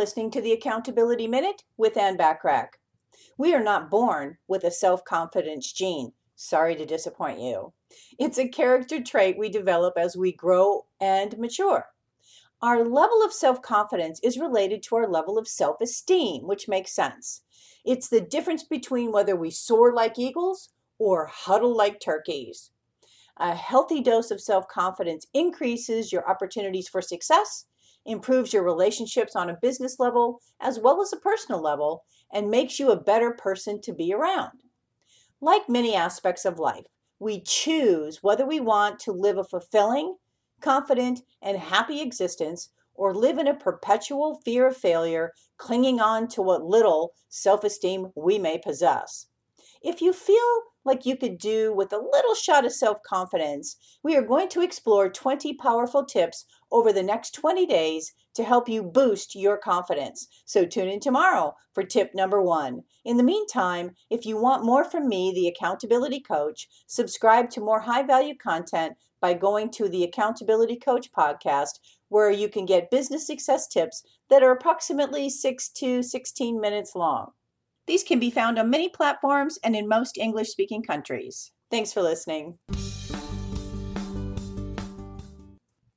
listening to the Accountability Minute with Ann Bachrach. We are not born with a self confidence gene. Sorry to disappoint you. It's a character trait we develop as we grow and mature. Our level of self confidence is related to our level of self esteem, which makes sense. It's the difference between whether we soar like eagles or huddle like turkeys. A healthy dose of self confidence increases your opportunities for success, improves your relationships on a business level as well as a personal level, and makes you a better person to be around. Like many aspects of life, we choose whether we want to live a fulfilling, confident, and happy existence or live in a perpetual fear of failure, clinging on to what little self esteem we may possess. If you feel like you could do with a little shot of self confidence, we are going to explore 20 powerful tips over the next 20 days to help you boost your confidence. So tune in tomorrow for tip number one. In the meantime, if you want more from me, the accountability coach, subscribe to more high value content by going to the Accountability Coach podcast, where you can get business success tips that are approximately 6 to 16 minutes long. These can be found on many platforms and in most English speaking countries. Thanks for listening.